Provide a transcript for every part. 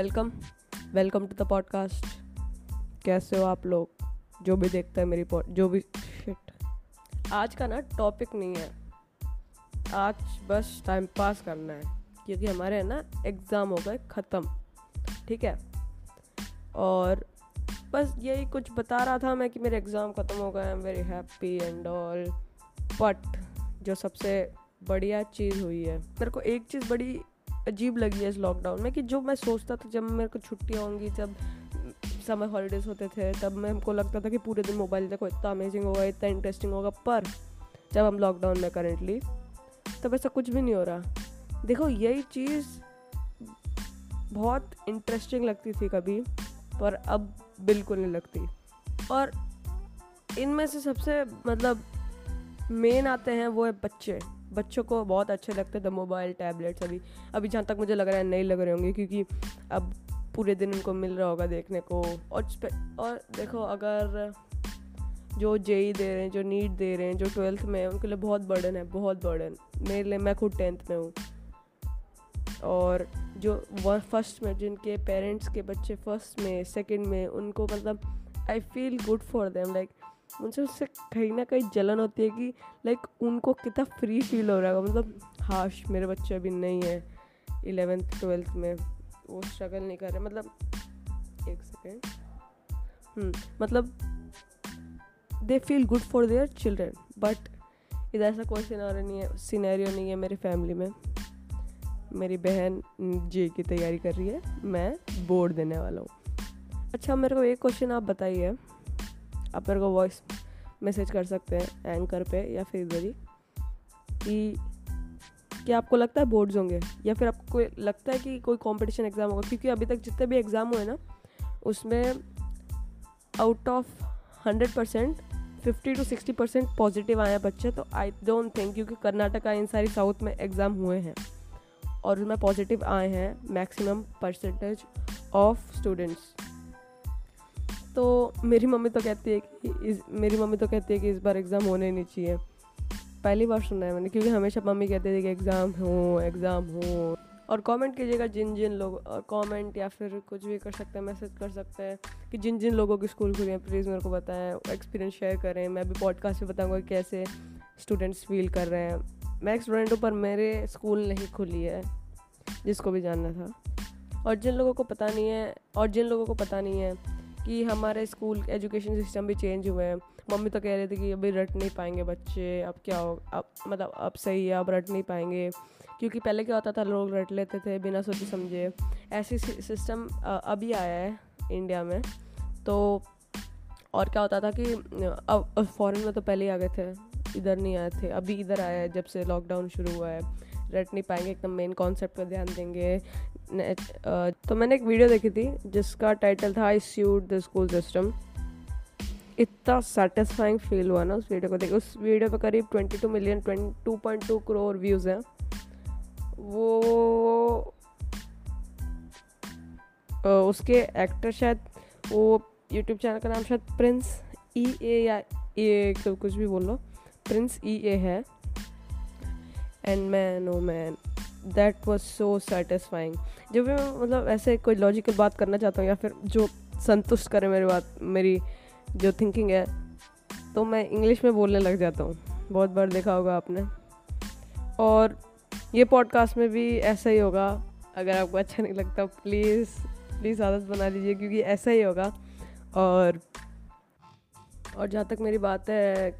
Welcome welcome to the podcast. कैसे हो आप लोग? जो भी देखता है मेरी पॉड, जो भी शिट आज का ना टॉपिक नहीं है। आज बस टाइम पास करना है, क्योंकि हमारे है ना एग्ज़ाम हो गए ख़त्म, ठीक है? और बस यही कुछ बता रहा था मैं कि मेरे एग्ज़ाम ख़त्म हो गए I am very happy and all but जो सबसे बढ़िया चीज़ हुई है, मेरे को एक चीज़ बड़ी अजीब लगी है इस लॉकडाउन में कि जो मैं सोचता था जब मेरे को छुट्टियाँ होंगी, जब समर हॉलीडेज़ होते थे, तब मैं हमको लगता था कि पूरे दिन मोबाइल देखो, इतना अमेजिंग होगा, इतना इंटरेस्टिंग होगा। पर जब हम लॉकडाउन में करेंटली तब ऐसा कुछ भी नहीं हो रहा। देखो, यही चीज़ बहुत इंटरेस्टिंग लगती थी कभी, पर अब बिल्कुल नहीं लगती। और इनमें से सबसे मतलब मेन आते हैं वो है बच्चे। बच्चों को बहुत अच्छे लगते थे मोबाइल टैबलेट्स अभी। अभी जहाँ तक मुझे लग रहा है नहीं लग रहे होंगे, क्योंकि अब पूरे दिन उनको मिल रहा होगा देखने को। और और देखो, अगर जो जेई दे रहे हैं, जो नीट दे रहे हैं, जो ट्वेल्थ में उनके लिए बहुत बर्डन है, बहुत बर्डन मेरे लिए, मैं खुद टेंथ में हूँ। और जो फ़र्स्ट में, जिनके पेरेंट्स के बच्चे फ़र्स्ट में सेकंड में, उनको मतलब I feel good for them like मुझे उससे कहीं ना कहीं जलन होती है कि लाइक उनको कितना फ्री फील हो रहा है मतलब हाश मेरे बच्चे अभी नहीं है इलेवेंथ ट्वेल्थ में वो स्ट्रगल नहीं कर रहे। मतलब एक सेकेंड हम्म, मतलब they feel good for their children but इधर ऐसा कोई सिनारियो नहीं है सिनेरियो नहीं है मेरी फैमिली में। मेरी बहन जे की तैयारी कर रही है मैं बोर्ड देने वाला हूँ। अच्छा मेरे को एक क्वेश्चन आप बताइए। आप मेरे को वॉइस मैसेज कर सकते हैं एंकर पे या फिर इधर ही, कि क्या आपको लगता है बोर्ड्स होंगे? या फिर आपको कोई, लगता है कि कोई कंपटीशन एग्ज़ाम होगा? क्योंकि अभी तक जितने भी एग्ज़ाम हुए ना, उसमें out of hundred percent fifty to sixty percent positive आए हैं बच्चे तो आई डोंट थिंक क्योंकि कर्नाटका इन सारी साउथ में एग्ज़ाम हुए हैं, और उसमें पॉजिटिव आए हैं मैक्सिमम परसेंटेज ऑफ़ स्टूडेंट्स तो मेरी मम्मी तो कहती है कि इस, मेरी मम्मी तो कहती है कि इस बार एग्ज़ाम होने नहीं चाहिए। पहली बार सुना है मैंने, क्योंकि हमेशा मम्मी कहती थी कि एग्ज़ाम हो एग्ज़ाम हो। और कमेंट कीजिएगा जिन जिन लोग, और कमेंट या फिर कुछ भी कर सकते हैं मैसेज कर सकते हैं कि जिन जिन लोगों की स्कूल खुली हैं प्लीज़ मेरे को बताएँ एक्सपीरियंस शेयर करें। मैं भी पॉडकास्ट में बताऊँगा कैसे स्टूडेंट्स फील कर रहे हैं। मैं स्टूडेंट पर मेरे स्कूल नहीं खुली है, जिसको भी जानना था। और जिन लोगों को पता नहीं है, और जिन लोगों को पता नहीं है कि हमारे स्कूल एजुकेशन सिस्टम भी चेंज हुए हैं। मम्मी तो कह रही थी कि अभी रट नहीं पाएँगे बच्चे, अब क्या हो, अब मतलब अब सही है, अब रट नहीं पाएँगे। क्योंकि पहले क्या होता था, लोग रट लेते थे बिना सोचे समझे। ऐसी सिस्टम अभी आया है इंडिया में। तो और क्या होता था कि अब फॉरेन में तो पहले ही आ गए थे, इधर नहीं आए थे, अभी इधर आया है जब से लॉकडाउन शुरू हुआ है। रट नहीं पाएँगे, एकदम मेन कॉन्सेप्ट पर ध्यान देंगे। तो मैंने एक वीडियो देखी थी, जिसका टाइटल था I sued the school system इतना सेटिस्फाइंग फील हुआ ना उस वीडियो को देख, उस वीडियो पे करीब twenty two million two point two crore views हैं। वो उसके एक्टर शायद, वो यूट्यूब चैनल का नाम शायद प्रिंस ई ए या ए कुछ भी बोल प्रिंस ई ए है। And man oh man that was so satisfying जब भी मैं मतलब ऐसे कोई लॉजिकल बात करना चाहता हूँ या फिर जो संतुष्ट करे मेरी बात, मेरी जो थिंकिंग है तो मैं इंग्लिश में बोलने लग जाता हूँ। बहुत बार देखा होगा आपने। और ये पॉडकास्ट में भी ऐसा ही होगा। अगर आपको अच्छा नहीं लगता प्लीज़ प्लीज़ आदत बना लीजिए, क्योंकि ऐसा ही होगा। और और जहाँ तक मेरी बात है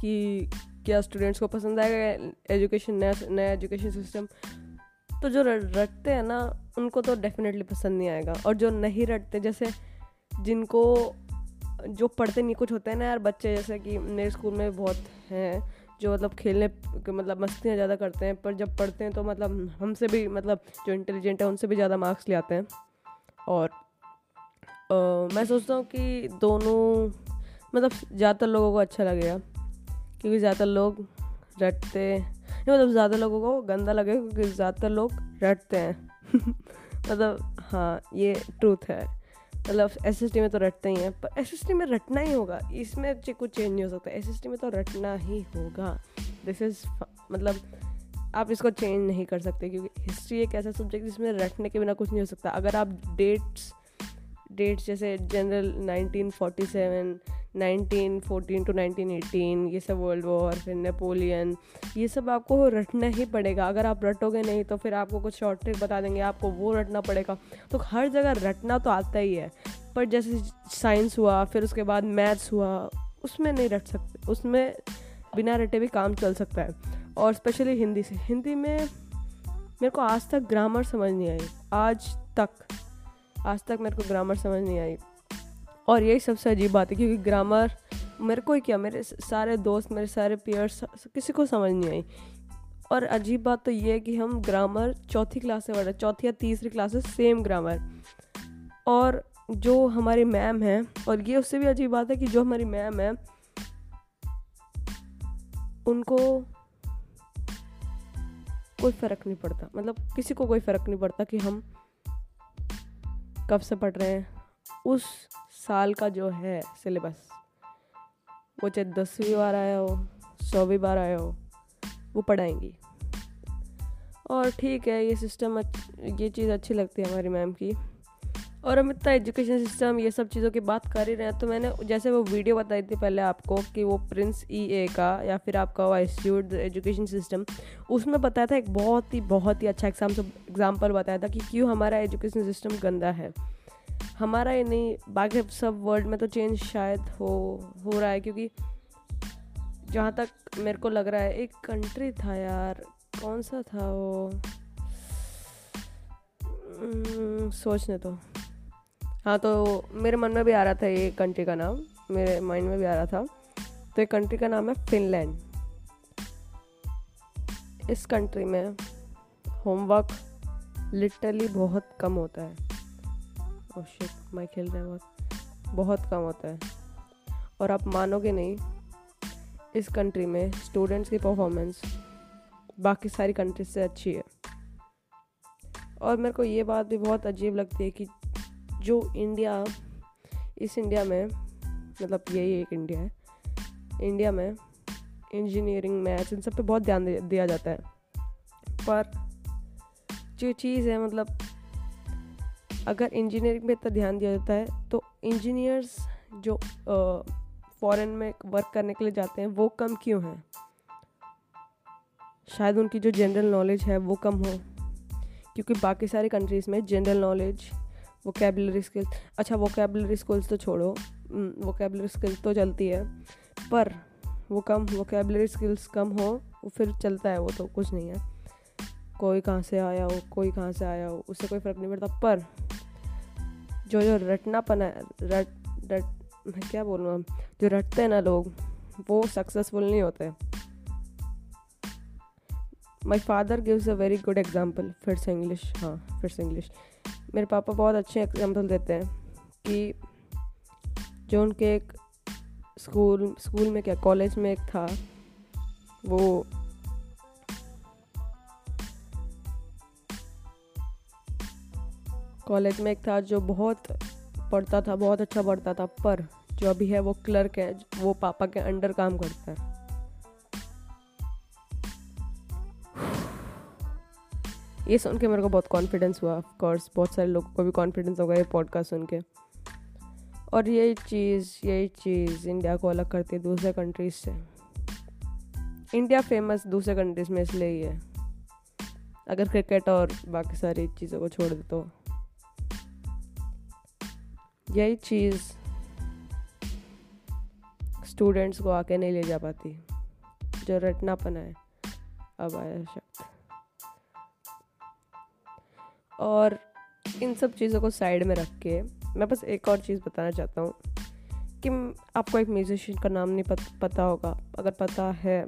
कि क्या स्टूडेंट्स को पसंद आएगा एजुकेशन नया नया एजुकेशन सिस्टम तो जो रटते हैं ना उनको तो डेफिनेटली पसंद नहीं आएगा। और जो नहीं रटते जैसे जिनको जो पढ़ते नहीं कुछ होते हैं ना यार बच्चे जैसे कि मेरे स्कूल में बहुत हैं जो मतलब खेलने मतलब मस्तियाँ ज़्यादा करते हैं पर जब पढ़ते हैं तो मतलब हमसे भी मतलब जो इंटेलिजेंट है उनसे भी ज़्यादा मार्क्स ले आते हैं। और आ, मैं सोचता हूँ कि दोनों मतलब ज़्यादातर लोगों को अच्छा लगेगा। क्योंकि ज़्यादातर लोग रटते मतलब ज़्यादा लोगों को गंदा लगे क्योंकि ज़्यादातर लोग रटते हैं। मतलब हाँ ये ट्रूथ है। मतलब एस एस टी में तो रटते ही हैं, पर एस एस टी में रटना ही होगा। इसमें कुछ चेंज नहीं हो सकता। एस एस टी में तो रटना ही होगा। दिस इज़ मतलब आप इसको चेंज नहीं कर सकते क्योंकि हिस्ट्री एक ऐसा सब्जेक्ट जिसमें रटने के बिना कुछ नहीं हो सकता। अगर आप डेट्स डेट्स जैसे जनरल 1947 1914 टू 1918 ये सब वर्ल्ड वॉर, फिर नेपोलियन, ये सब आपको रटना ही पड़ेगा। अगर आप रटोगे नहीं तो फिर आपको कुछ शॉर्ट ट्रिक बता देंगे, आपको वो रटना पड़ेगा। तो हर जगह रटना तो आता ही है, पर जैसे साइंस हुआ, फिर उसके बाद मैथ्स हुआ, उसमें नहीं रट सकते, उसमें बिना रटे भी काम चल सकता है। और स्पेशली हिंदी से, हिंदी में मेरे को आज तक ग्रामर समझ नहीं आई, आज तक आज तक मेरे को ग्रामर समझ नहीं आई। और यही सबसे अजीब बात है, क्योंकि ग्रामर मेरे को ही क्या, मेरे सारे दोस्त, मेरे सारे पेयर्स किसी को समझ नहीं आई। और अजीब बात तो ये है कि हम ग्रामर चौथी क्लास से पढ़ रहे चौथी या तीसरी क्लास से सेम ग्रामर और जो हमारी मैम है, और ये उससे भी अजीब बात है कि जो हमारी मैम है, उनको कोई फ़र्क नहीं पड़ता। मतलब किसी को कोई फ़र्क नहीं पड़ता कि हम कब से पढ़ रहे हैं। उस साल का जो है सिलेबस, वो चाहे दसवीं बार आया हो, सौवीं बार आया हो, वो पढ़ाएँगी। और ठीक है, ये सिस्टम ये चीज़ अच्छी लगती है हमारी मैम की। और हम इतना एजुकेशन सिस्टम ये सब चीज़ों की बात कर ही रहे हैं तो मैंने जैसे वो वीडियो बताई थी पहले आपको कि वो प्रिंस ई ए का या फिर आपका वो इंस्टीट्यूट एजुकेशन सिस्टम उसमें बताया था एक बहुत ही बहुत ही अच्छा एग्ज़ाम एग्ज़ाम्पल बताया था कि क्यों हमारा एजुकेशन सिस्टम गंदा है। हमारा ही नहीं बाकी सब वर्ल्ड में तो चेंज शायद हो हो रहा है क्योंकि जहाँ तक मेरे को लग रहा है एक कंट्री था यार कौन सा था वो? हम्म, सोचने तो हाँ तो मेरे मन में भी आ रहा था ये कंट्री का नाम मेरे माइंड में भी आ रहा था। तो एक कंट्री का नाम है फिनलैंड इस कंट्री में होमवर्क लिटरली बहुत कम होता है। ओह शिट मैं खेल रहा बहुत बहुत कम होता है। और आप मानोगे नहीं, इस कंट्री में स्टूडेंट्स की परफॉर्मेंस बाकी सारी कंट्रीज़ से अच्छी है। और मेरे को ये बात भी बहुत अजीब लगती है कि जो इंडिया इस इंडिया में मतलब यही एक इंडिया है इंडिया में इंजीनियरिंग मैथ्स इन सब पे बहुत ध्यान दिया जाता है। पर जो चीज़ है मतलब अगर इंजीनियरिंग में इतना ध्यान दिया जाता है तो इंजीनियर्स जो फॉरेन में वर्क करने के लिए जाते हैं, वो कम क्यों हैं? शायद उनकी जो जनरल नॉलेज है, वो कम हो। क्योंकि बाकी सारी कंट्रीज़ में जनरल नॉलेज वो वोकेबलरी स्किल्स अच्छा वोकेबलरी स्किल्स तो छोड़ो वोकेबलरी स्किल्स तो चलती है, पर वो कम वो वोकेबलरी स्किल्स कम हो, वो फिर चलता है, वो तो कुछ नहीं है। कोई कहाँ से आया हो, कोई कहाँ से आया हो, उससे कोई फ़र्क नहीं पड़ता, पर जो जो रटनापन है, रट रट, मैं क्या बोलूँ जो रटते हैं ना लोग, वो सक्सेसफुल नहीं होते। My father gives a very good example फिर से इंग्लिश हाँ फिर से इंग्लिश मेरे पापा बहुत अच्छे एग्ज़ाम्पल देते हैं कि जो उनके एक स्कूल स्कूल में क्या कॉलेज में एक था, वो कॉलेज में एक था जो बहुत पढ़ता था, बहुत अच्छा पढ़ता था, पर जो अभी है वो क्लर्क है, वो पापा के अंडर काम करता है। ये सुन के मेरे को बहुत कॉन्फिडेंस हुआ ऑफ़ कोर्स बहुत सारे लोगों को भी कॉन्फिडेंस होगा ये पॉडकास्ट सुन के। और यही चीज़ यही चीज़ इंडिया को अलग करती है दूसरे कंट्रीज़ से। इंडिया फ़ेमस दूसरे कंट्रीज़ में इसलिए ही है। अगर क्रिकेट और बाकी सारी चीज़ों को छोड़ दे तो। यही चीज़ स्टूडेंट्स को आके नहीं ले जा पाती। जो रटनापन है। अब आया शब्द। और इन सब चीज़ों को साइड में रख के मैं बस एक और चीज़ बताना चाहता हूँ कि आपको एक म्यूजिशियन का नाम नहीं पत, पता होगा। अगर पता है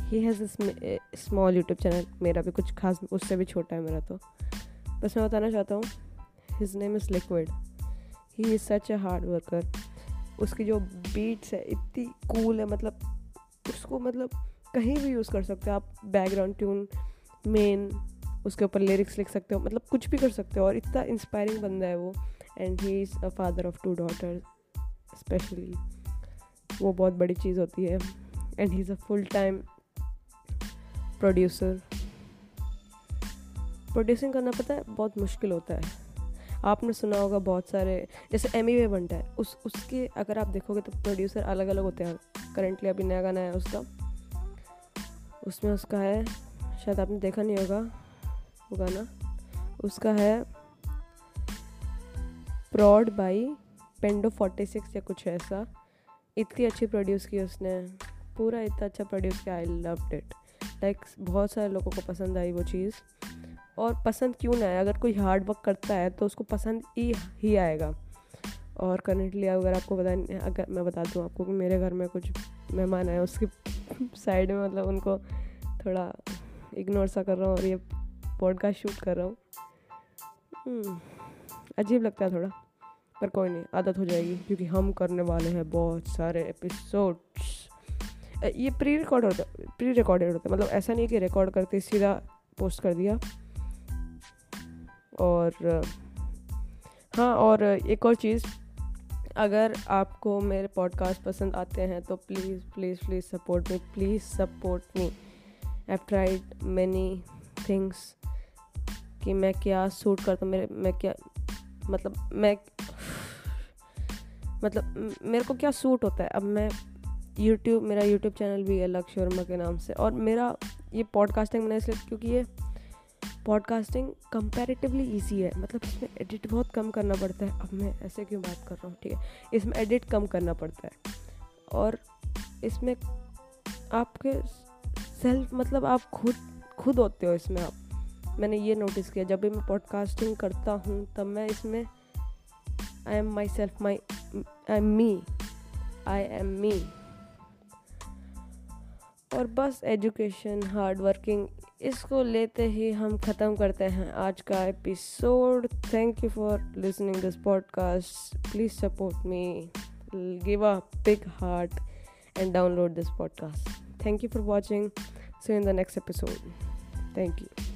he has small YouTube channel मेरा भी कुछ खास उससे भी छोटा है मेरा तो। बस मैं बताना चाहता हूँ his name is liquid he is such a hard worker उसकी जो बीट्स है, इतनी कूल है मतलब उसको मतलब कहीं भी यूज़ कर सकते हो आप बैकग्राउंड ट्यून मेन उसके ऊपर लिरिक्स लिख सकते हो मतलब कुछ भी कर सकते हो और इतना इंस्पायरिंग बंदा है वो। And he is a father of two daughter specially वो बहुत बड़ी चीज़ होती है। And he is a full time producer producing करना पता है, बहुत मुश्किल होता है। आपने सुना होगा बहुत सारे, जैसे एमी वे बनता है। उस, उसके अगर आप देखोगे तो प्रोड्यूसर अलग अलग होते हैं। करेंटली अभी नया गाना है उसका। उसमें उसका है, शायद आपने देखा नहीं होगा वो गाना। उसका है prod by Pendo forty six या कुछ ऐसा। इतनी अच्छी प्रोड्यूस की उसने। पूरा इतना अच्छा प्रोड्यूस किया आई लव इट लाइक बहुत सारे लोगों को पसंद आई वो चीज़। और पसंद क्यों ना आए? अगर कोई हार्ड वर्क करता है तो उसको पसंद ही ही आएगा। और करंटली अगर आपको बता अगर मैं बता दूँ आपको कि मेरे घर में कुछ मेहमान आए उसके साइड में मतलब उनको थोड़ा इग्नोर सा कर रहा हूँ और ये पॉडकास्ट शूट कर रहा हूँ। हम्म, अजीब लगता है थोड़ा पर कोई नहीं आदत हो जाएगी क्योंकि हम करने वाले हैं बहुत सारे एपिसोड्स ये प्री रिकॉर्ड होता प्री रिकॉर्डेड होता है मतलब ऐसा नहीं कि रिकॉर्ड करते सीधा पोस्ट कर दिया। और हाँ और एक और चीज़, अगर आपको मेरे पॉडकास्ट पसंद आते हैं तो please please please support me please support me I tried many things कि मैं क्या सूट करता हूँ, मेरे, मैं क्या मतलब मैं मतलब मेरे को क्या सूट होता है? अब मैं यूट्यूब मेरा यूट्यूब चैनल भी है लक्ष्य वर्मा के नाम से और मेरा ये पॉडकास्टिंग मैंने इसलिए क्योंकि ये पॉडकास्टिंग कंपैरेटिवली ईजी है। मतलब इसमें एडिट बहुत कम करना पड़ता है। अब मैं ऐसे क्यों बात कर रहा हूँ? ठीक है। इसमें एडिट कम करना पड़ता है। और इसमें आपके सेल्फ मतलब आप खुद खुद होते हो इसमें आप। मैंने ये नोटिस किया, जब भी मैं पॉडकास्टिंग करता हूँ, तब मैं इसमें I am my myself my I am me I am me बस एजुकेशन हार्ड वर्किंग इसको लेते ही हम ख़त्म करते हैं आज का episode thank you for listening this podcast please support me give a big heart and download this podcast thank you for watching see in the next episode thank you